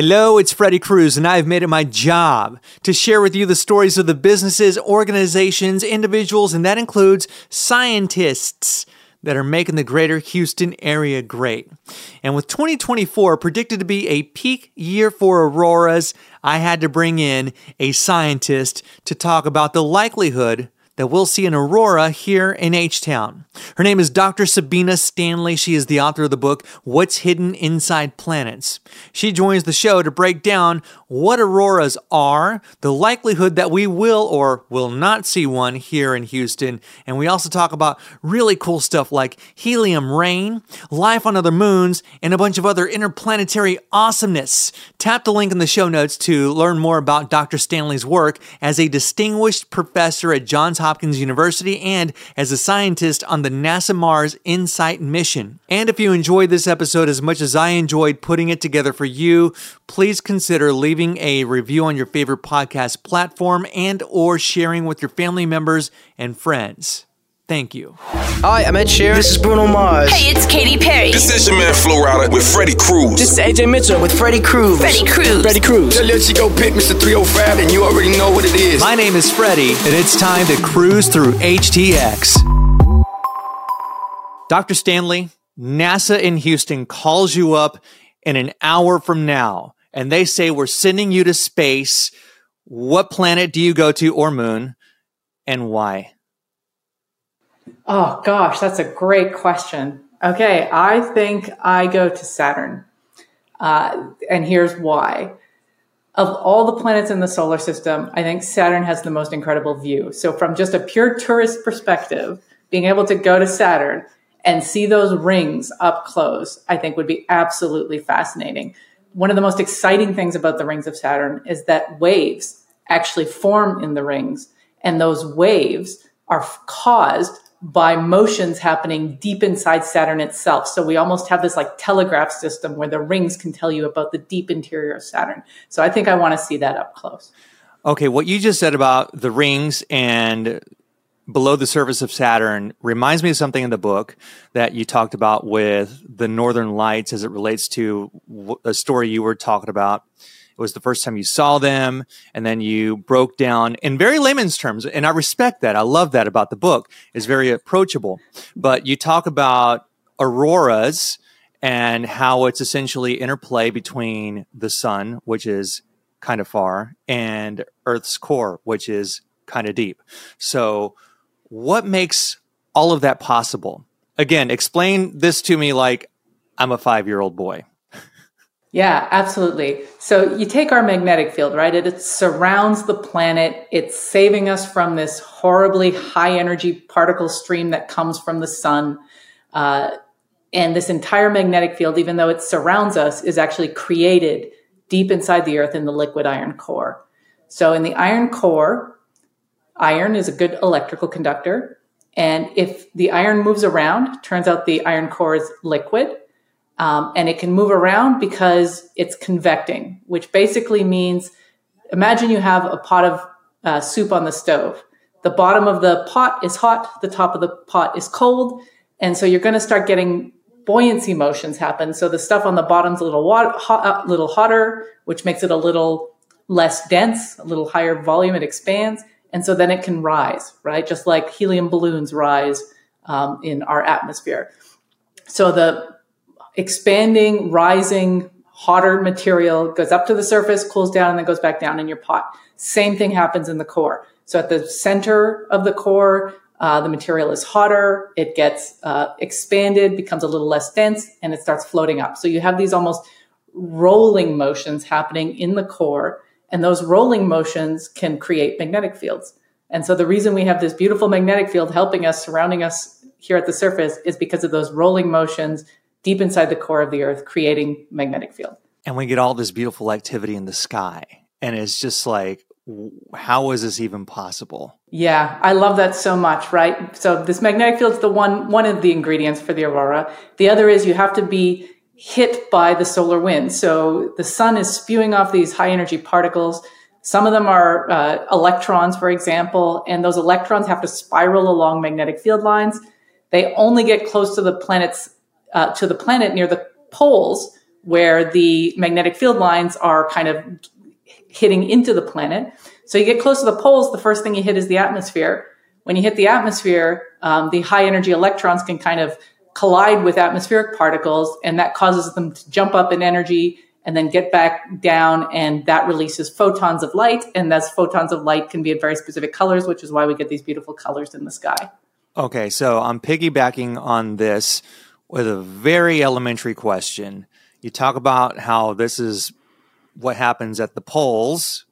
Hello, it's Freddie Cruz, and I've made it my job to share with you the stories of the businesses, organizations, individuals, and that includes scientists that are making the greater Houston area great. And with 2024 predicted to be a peak year for auroras, I had to bring in a scientist to talk about the likelihood that we'll see an aurora here in H Town. Her name is Dr. Sabine Stanley. She is the author of the book, What's Hidden Inside Planets. She joins the show to break down what auroras are, the likelihood that we will or will not see one here in Houston, and we also talk about really cool stuff like helium rain, life on other moons, and a bunch of other interplanetary awesomeness. Tap the link in the show notes to learn more about Dr. Stanley's work as a distinguished professor at Johns Hopkins University and as a scientist on the NASA Mars InSight mission. And if you enjoyed this episode as much as I enjoyed putting it together for you, please consider leaving a review on your favorite podcast platform and or sharing with your family members and friends. Thank you. Hi, I'm Ed Sheeran. This is Bruno Mars. Hey, it's Katy Perry. This is your man Flo Rida with Freddie Cruz. This is AJ Mitchell with Freddie Cruz. Freddie Cruz. Freddie Cruz. Tell your go pick Mr. 305 and you already know what it is. My name is Freddie, and it's time to cruise through HTX. Dr. Stanley, NASA in Houston calls you up in an hour from now, and they say, We're sending you to space. What planet do you go to or moon, and why? Oh gosh, that's a great question. Okay, I think I go to Saturn. Uh, and here's why. Of all the planets in the solar system, I think Saturn has the most incredible view. So, from just a pure tourist perspective, being able to go to Saturn and see those rings up close, I think would be absolutely fascinating. One of the most exciting things about the rings of Saturn is that waves actually form in the rings, and those waves are caused by motions happening deep inside Saturn itself. So we almost have this like telegraph system where the rings can tell you about the deep interior of Saturn. So I think I want to see that up close. Okay, what you just said about the rings and below the surface of Saturn reminds me of something in the book that you talked about with the Northern Lights as it relates to a story you were talking about it was the first time you saw them, and then you broke down in very layman's terms. And I respect that. I love that about the book. It's very approachable. But you talk about auroras and how it's essentially interplay between the sun, which is kind of far, and Earth's core, which is kind of deep. So, what makes all of that possible? Again, explain this to me like I'm a five year old boy. Yeah, absolutely. So you take our magnetic field, right? It, it, surrounds the planet. It's saving us from this horribly high energy particle stream that comes from the sun. Uh, and this entire magnetic field, even though it surrounds us, is actually created deep inside the earth in the liquid iron core. So in the iron core, iron is a good electrical conductor. And if the iron moves around, turns out the iron core is liquid um, and it can move around because it's convecting, which basically means imagine you have a pot of uh, soup on the stove. The bottom of the pot is hot, the top of the pot is cold. And so you're going to start getting buoyancy motions happen. So the stuff on the bottom's a little, water, hot, uh, little hotter, which makes it a little less dense, a little higher volume, it expands. And so then it can rise, right? Just like helium balloons rise um, in our atmosphere. So the expanding, rising, hotter material goes up to the surface, cools down, and then goes back down in your pot. Same thing happens in the core. So at the center of the core, uh, the material is hotter, it gets uh, expanded, becomes a little less dense, and it starts floating up. So you have these almost rolling motions happening in the core, and those rolling motions can create magnetic fields. And so the reason we have this beautiful magnetic field helping us, surrounding us here at the surface, is because of those rolling motions deep inside the core of the earth, creating magnetic field. And we get all this beautiful activity in the sky. And it's just like, how is this even possible? Yeah, I love that so much, right? So this magnetic field is the one one of the ingredients for the aurora. The other is you have to be hit by the solar wind. So the sun is spewing off these high energy particles. Some of them are uh, electrons, for example, and those electrons have to spiral along magnetic field lines. They only get close to the planet's uh, to the planet near the poles where the magnetic field lines are kind of hitting into the planet. So you get close to the poles, the first thing you hit is the atmosphere. When you hit the atmosphere, um, the high energy electrons can kind of collide with atmospheric particles, and that causes them to jump up in energy and then get back down, and that releases photons of light. And those photons of light can be in very specific colors, which is why we get these beautiful colors in the sky. Okay, so I'm piggybacking on this with a very elementary question. You talk about how this is what happens at the poles,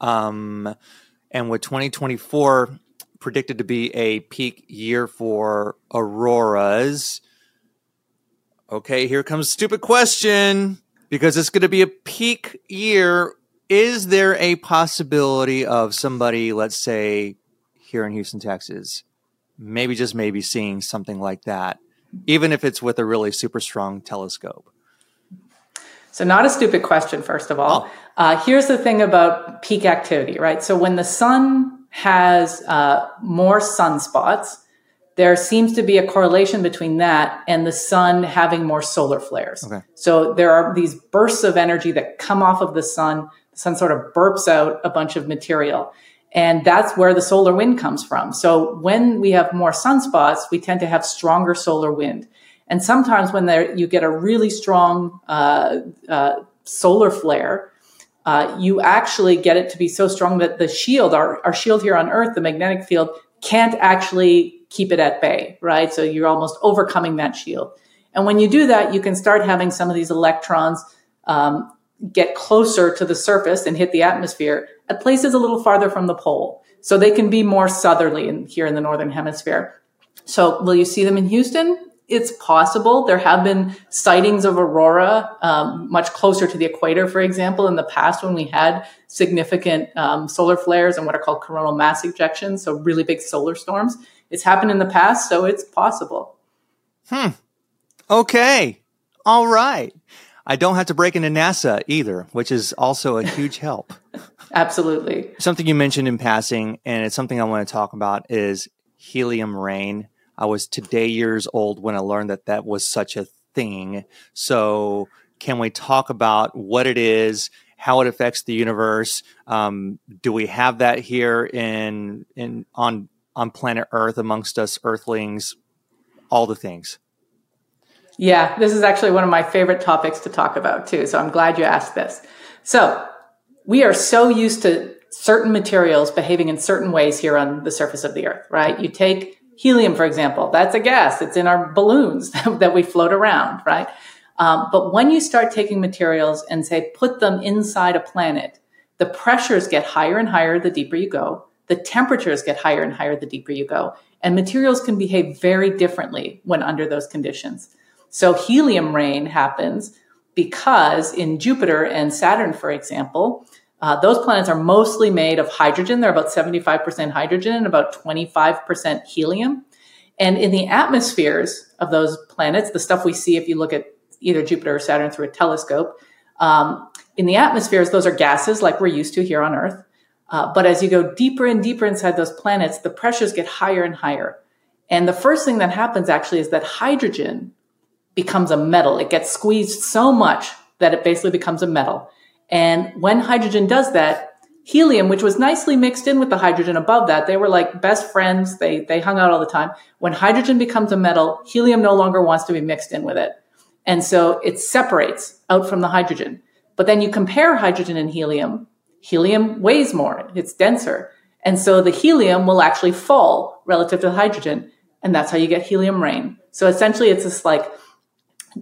um, and with 2024 predicted to be a peak year for auroras. Okay, here comes stupid question because it's going to be a peak year. Is there a possibility of somebody, let's say, here in Houston, Texas, maybe just maybe seeing something like that, even if it's with a really super strong telescope? So, not a stupid question, first of all. Oh. Uh, here's the thing about peak activity, right? So, when the sun has uh, more sunspots, there seems to be a correlation between that and the sun having more solar flares. Okay. So, there are these bursts of energy that come off of the sun. The sun sort of burps out a bunch of material. And that's where the solar wind comes from. So, when we have more sunspots, we tend to have stronger solar wind. And sometimes when there, you get a really strong uh, uh, solar flare, uh, you actually get it to be so strong that the shield, our, our shield here on Earth, the magnetic field, can't actually keep it at bay, right? So you're almost overcoming that shield. And when you do that, you can start having some of these electrons um, get closer to the surface and hit the atmosphere at places a little farther from the pole. So they can be more southerly in, here in the northern hemisphere. So will you see them in Houston? it's possible. There have been sightings of aurora um, much closer to the equator, for example, in the past when we had significant um, solar flares and what are called coronal mass ejections, so really big solar storms. It's happened in the past, so it's possible. Hmm. Okay. All right. I don't have to break into NASA either, which is also a huge help. Absolutely. Something you mentioned in passing, and it's something I want to talk about, is helium rain I was today years old when I learned that that was such a thing. So, can we talk about what it is, how it affects the universe? Um, do we have that here in in on on planet Earth amongst us Earthlings? All the things. Yeah, this is actually one of my favorite topics to talk about too. So I'm glad you asked this. So we are so used to certain materials behaving in certain ways here on the surface of the Earth, right? You take Helium, for example, that's a gas. It's in our balloons that we float around, right? Um, but when you start taking materials and say put them inside a planet, the pressures get higher and higher the deeper you go. The temperatures get higher and higher the deeper you go. And materials can behave very differently when under those conditions. So helium rain happens because in Jupiter and Saturn, for example, uh, those planets are mostly made of hydrogen. They're about 75% hydrogen and about 25% helium. And in the atmospheres of those planets, the stuff we see if you look at either Jupiter or Saturn through a telescope, um, in the atmospheres, those are gases like we're used to here on Earth. Uh, but as you go deeper and deeper inside those planets, the pressures get higher and higher. And the first thing that happens actually is that hydrogen becomes a metal. It gets squeezed so much that it basically becomes a metal. And when hydrogen does that, helium, which was nicely mixed in with the hydrogen above that, they were like best friends. They, they hung out all the time. When hydrogen becomes a metal, helium no longer wants to be mixed in with it. And so it separates out from the hydrogen. But then you compare hydrogen and helium. Helium weighs more. It's denser. And so the helium will actually fall relative to the hydrogen. And that's how you get helium rain. So essentially it's this like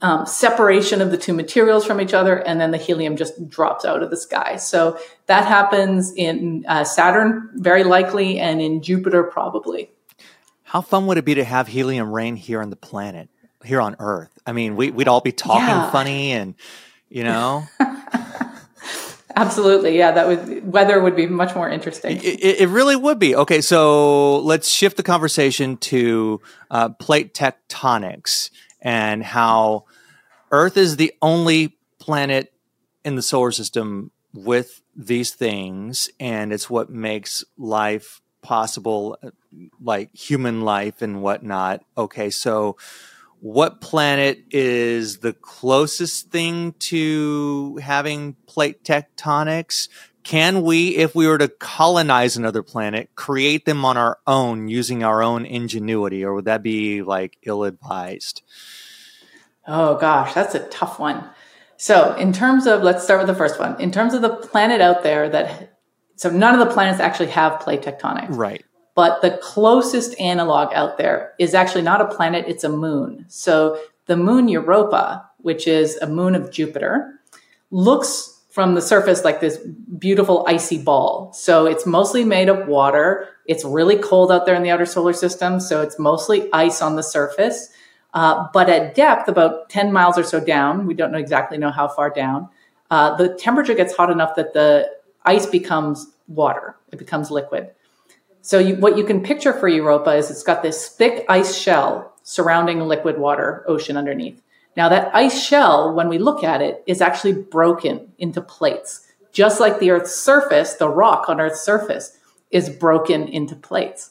um, separation of the two materials from each other, and then the helium just drops out of the sky. So that happens in uh, Saturn, very likely, and in Jupiter, probably. How fun would it be to have helium rain here on the planet, here on Earth? I mean, we, would all be talking yeah. funny, and you know. Absolutely, yeah. That would weather would be much more interesting. It, it, really would be. Okay, so let's shift the conversation to uh, plate tectonics and how Earth is the only planet in the solar system with these things, and it's what makes life possible, like human life and whatnot. Okay, so what planet is the closest thing to having plate tectonics? Can we, if we were to colonize another planet, create them on our own using our own ingenuity, or would that be like ill advised? Oh gosh, that's a tough one. So, in terms of, let's start with the first one. In terms of the planet out there that, so none of the planets actually have plate tectonics. Right. But the closest analog out there is actually not a planet, it's a moon. So, the moon Europa, which is a moon of Jupiter, looks from the surface like this beautiful icy ball. So it's mostly made of water. It's really cold out there in the outer solar system. So it's mostly ice on the surface. Uh, but at depth, about 10 miles or so down, we don't know exactly know how far down, uh, the temperature gets hot enough that the ice becomes water. It becomes liquid. So you, what you can picture for Europa is it's got this thick ice shell surrounding liquid water ocean underneath. Now, that ice shell, when we look at it, is actually broken into plates. Just like the Earth's surface, the rock on Earth's surface is broken into plates.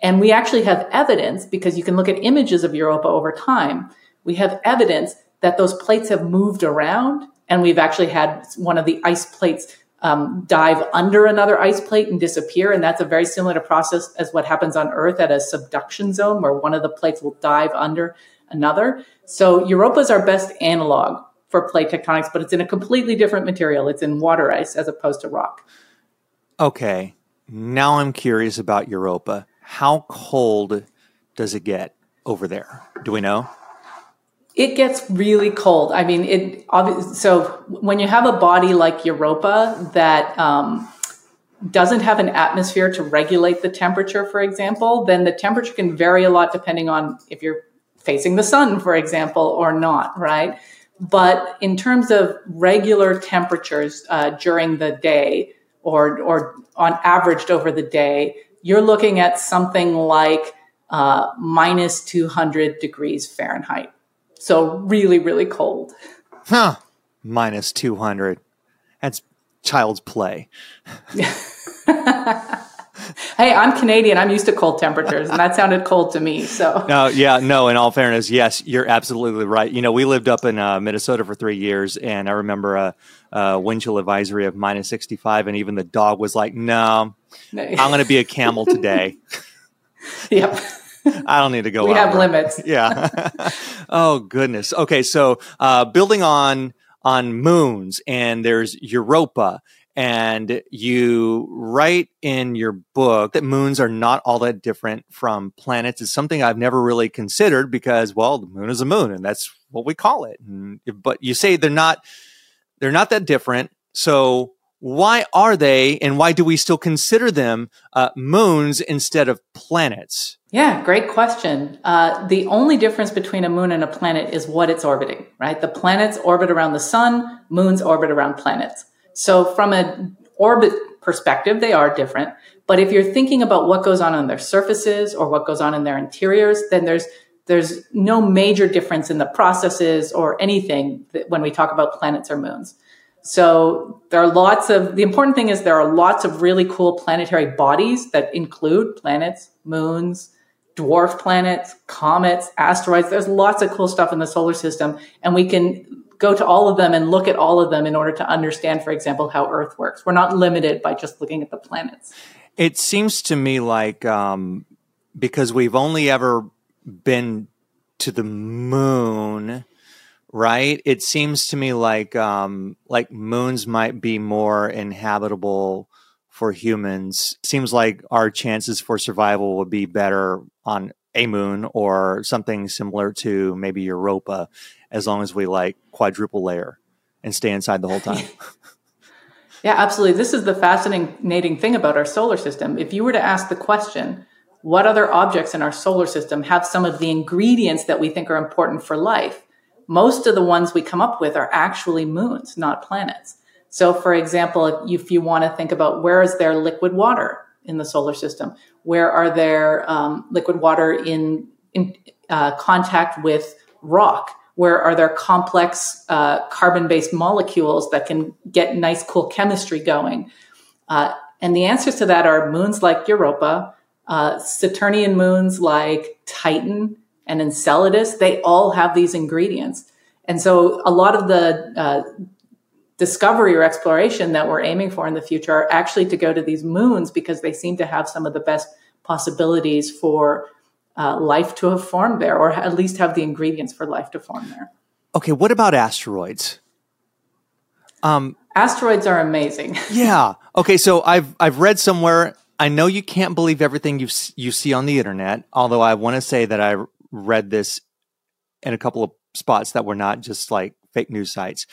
And we actually have evidence, because you can look at images of Europa over time, we have evidence that those plates have moved around, and we've actually had one of the ice plates um, dive under another ice plate and disappear. And that's a very similar process as what happens on Earth at a subduction zone, where one of the plates will dive under another. So Europa is our best analog for plate tectonics, but it's in a completely different material. It's in water ice as opposed to rock. Okay. Now I'm curious about Europa. How cold does it get over there? Do we know? It gets really cold. I mean, it. So when you have a body like Europa that um, doesn't have an atmosphere to regulate the temperature, for example, then the temperature can vary a lot depending on if you're facing the sun, for example, or not, right? But in terms of regular temperatures uh, during the day or, or on averaged over the day, you're looking at something like uh, minus 200 degrees Fahrenheit. So really, really cold. Huh. Minus 200. That's child's play. hey, I'm Canadian. I'm used to cold temperatures, and that sounded cold to me. So no, yeah, no. In all fairness, yes, you're absolutely right. You know, we lived up in uh, Minnesota for three years, and I remember a, a wind chill advisory of minus 65, and even the dog was like, "No, I'm going to be a camel today." yep. I don't need to go. We have limits. yeah. oh goodness. Okay, so uh, building on on moons, and there's Europa, and you write in your book that moons are not all that different from planets. It's something I've never really considered because, well, the moon is a moon, and that's what we call it. And, but you say they're not they're not that different. So why are they, and why do we still consider them uh, moons instead of planets? Yeah, great question. Uh, the only difference between a moon and a planet is what it's orbiting, right? The planets orbit around the sun, moons orbit around planets. So from an orbit perspective, they are different. But if you're thinking about what goes on on their surfaces or what goes on in their interiors, then there's there's no major difference in the processes or anything when we talk about planets or moons. So there are lots of the important thing is there are lots of really cool planetary bodies that include planets, moons, dwarf planets, comets, asteroids. There's lots of cool stuff in the solar system and we can go to all of them and look at all of them in order to understand, for example, how Earth works. We're not limited by just looking at the planets. It seems to me like um, because we've only ever been to the moon, right? It seems to me like um, like moons might be more inhabitable for humans. Seems like our chances for survival would be better on a moon or something similar to maybe Europa as long as we like quadruple layer and stay inside the whole time. yeah, absolutely. This is the fascinating thing about our solar system. If you were to ask the question, what other objects in our solar system have some of the ingredients that we think are important for life? Most of the ones we come up with are actually moons, not planets. So, for example, if, you want to think about where is there liquid water in the solar system, where are there um, liquid water in, in uh, contact with rock? Where are there complex uh, carbon based molecules that can get nice, cool chemistry going? Uh, and the answers to that are moons like Europa, uh, Saturnian moons like Titan and Enceladus, they all have these ingredients. And so a lot of the uh, discovery or exploration that we're aiming for in the future are actually to go to these moons because they seem to have some of the best possibilities for uh, life to have formed there, or at least have the ingredients for life to form there. Okay, what about asteroids? Um, asteroids are amazing. yeah. Okay, so I've I've read somewhere. I know you can't believe everything you you see on the internet. Although I want to say that I read this in a couple of spots that were not just like fake news sites.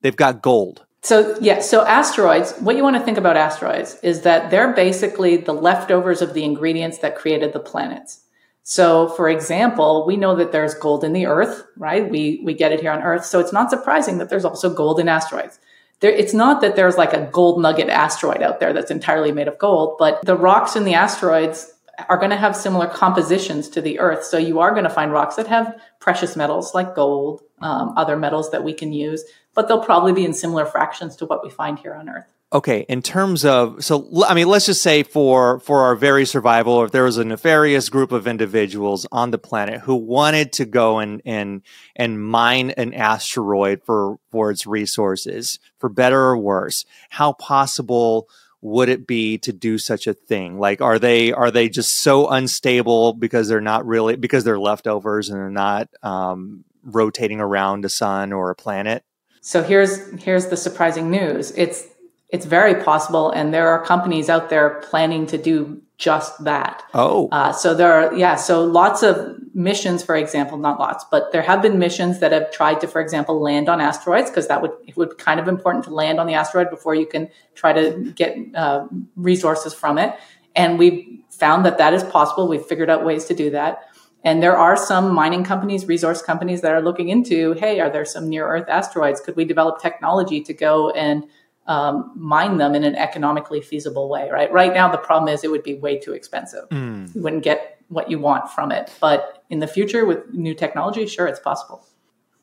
They've got gold. So, yeah, so asteroids, what you want to think about asteroids is that they're basically the leftovers of the ingredients that created the planets. So, for example, we know that there's gold in the earth, right? We, we get it here on earth. So it's not surprising that there's also gold in asteroids. There, it's not that there's like a gold nugget asteroid out there that's entirely made of gold, but the rocks in the asteroids are going to have similar compositions to the earth. So you are going to find rocks that have precious metals like gold, um, other metals that we can use, but they'll probably be in similar fractions to what we find here on earth. Okay, in terms of so I mean let's just say for for our very survival if there was a nefarious group of individuals on the planet who wanted to go and and and mine an asteroid for for its resources for better or worse how possible would it be to do such a thing? Like, are they are they just so unstable because they're not really because they're leftovers and they're not um, rotating around a sun or a planet? So here's here's the surprising news. It's it's very possible, and there are companies out there planning to do just that. Oh, uh, so there are yeah. So lots of missions, for example, not lots, but there have been missions that have tried to, for example, land on asteroids because that would it would kind of important to land on the asteroid before you can try to get uh, resources from it. And we found that that is possible. We've figured out ways to do that. And there are some mining companies, resource companies that are looking into, hey, are there some near Earth asteroids? Could we develop technology to go and um, mine them in an economically feasible way, right? Right now, the problem is it would be way too expensive. Mm. You wouldn't get what you want from it. But in the future, with new technology, sure, it's possible.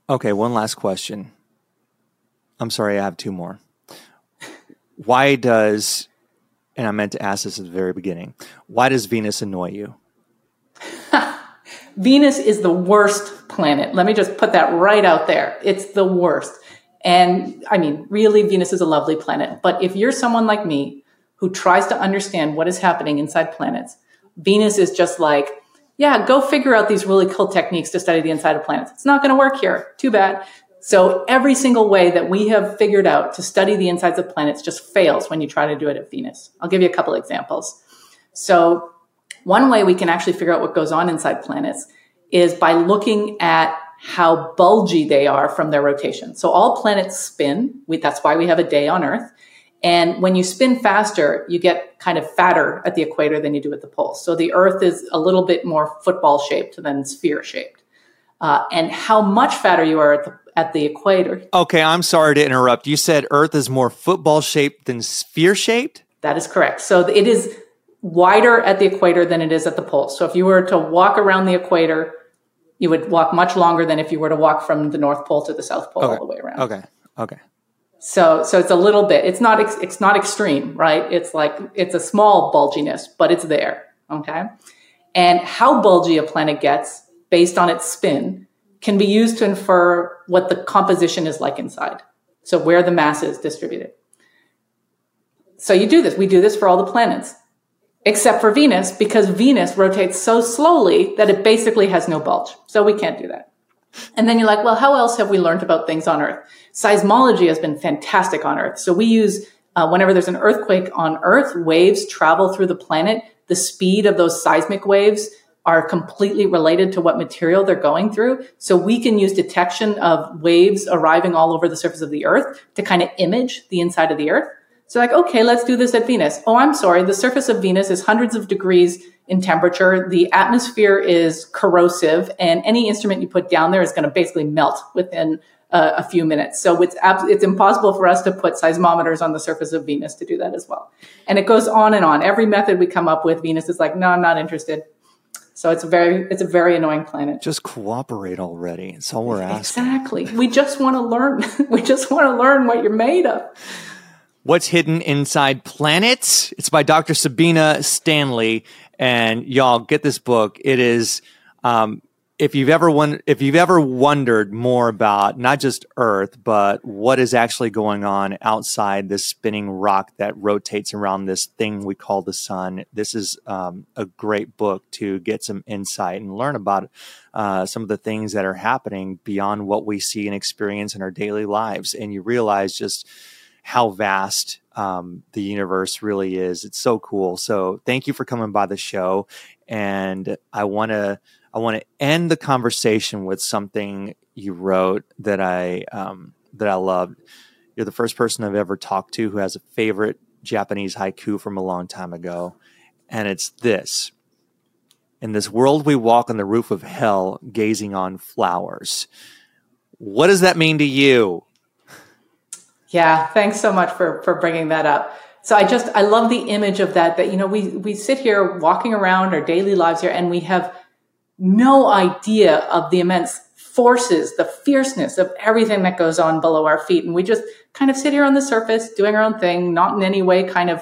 Okay, one last question. I'm sorry, I have two more. Why does, and I meant to ask this at the very beginning, why does Venus annoy you? Venus is the worst planet. Let me just put that right out there. It's the worst. And I mean, really, Venus is a lovely planet. But if you're someone like me who tries to understand what is happening inside planets, Venus is just like, yeah, go figure out these really cool techniques to study the inside of planets. It's not going to work here. Too bad. So every single way that we have figured out to study the insides of planets just fails when you try to do it at Venus. I'll give you a couple examples. So one way we can actually figure out what goes on inside planets is by looking at how bulgy they are from their rotation. So all planets spin. We, that's why we have a day on Earth. And when you spin faster, you get kind of fatter at the equator than you do at the poles. So the Earth is a little bit more football shaped than sphere shaped. Uh, and how much fatter you are at the, at the equator. Okay, I'm sorry to interrupt. You said Earth is more football shaped than sphere shaped? That is correct. So it is wider at the equator than it is at the poles. So if you were to walk around the equator, you would walk much longer than if you were to walk from the North Pole to the South Pole okay. all the way around. Okay. Okay. So, so it's a little bit. It's not. Ex, it's not extreme, right? It's like it's a small bulginess, but it's there. Okay. And how bulgy a planet gets based on its spin can be used to infer what the composition is like inside. So where the mass is distributed. So you do this. We do this for all the planets except for Venus, because Venus rotates so slowly that it basically has no bulge. So we can't do that. And then you're like, well, how else have we learned about things on Earth? Seismology has been fantastic on Earth. So we use, uh, whenever there's an earthquake on Earth, waves travel through the planet. The speed of those seismic waves are completely related to what material they're going through. So we can use detection of waves arriving all over the surface of the Earth to kind of image the inside of the Earth. So like, okay, let's do this at Venus. Oh, I'm sorry. The surface of Venus is hundreds of degrees in temperature. The atmosphere is corrosive and any instrument you put down there is going to basically melt within uh, a few minutes. So it's ab- it's impossible for us to put seismometers on the surface of Venus to do that as well. And it goes on and on. Every method we come up with, Venus is like, no, I'm not interested. So it's a very it's a very annoying planet. Just cooperate already. It's all we're asking. Exactly. We just want to learn. we just want to learn what you're made of. What's Hidden Inside Planets. It's by Dr. Sabine Stanley. And y'all get this book. It is, um, if you've ever won- if you've ever wondered more about not just Earth, but what is actually going on outside this spinning rock that rotates around this thing we call the sun, this is um, a great book to get some insight and learn about uh, some of the things that are happening beyond what we see and experience in our daily lives, and you realize just how vast um, the universe really is. It's so cool. So thank you for coming by the show, and I want to I want to end the conversation with something you wrote that I um, that I loved. You're the first person I've ever talked to who has a favorite Japanese haiku from a long time ago, and it's this: "In this world, we walk on the roof of hell, gazing on flowers." What does that mean to you? Yeah, thanks so much for for bringing that up. So I just I love the image of that. That you know we we sit here walking around our daily lives here, and we have no idea of the immense forces, the fierceness of everything that goes on below our feet. And we just kind of sit here on the surface doing our own thing, not in any way kind of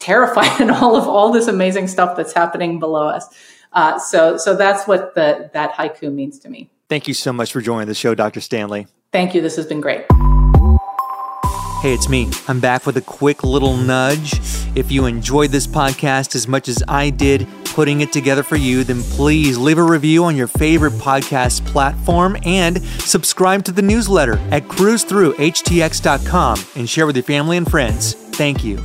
terrified at all of all this amazing stuff that's happening below us. Uh, so, so that's what the, that haiku means to me. Thank you so much for joining the show, Dr. Stanley. Thank you. This has been great. Hey, it's me. I'm back with a quick little nudge. If you enjoyed this podcast as much as I did putting it together for you, then please leave a review on your favorite podcast platform and subscribe to the newsletter at cruzthroughhtx.com and share with your family and friends. Thank you.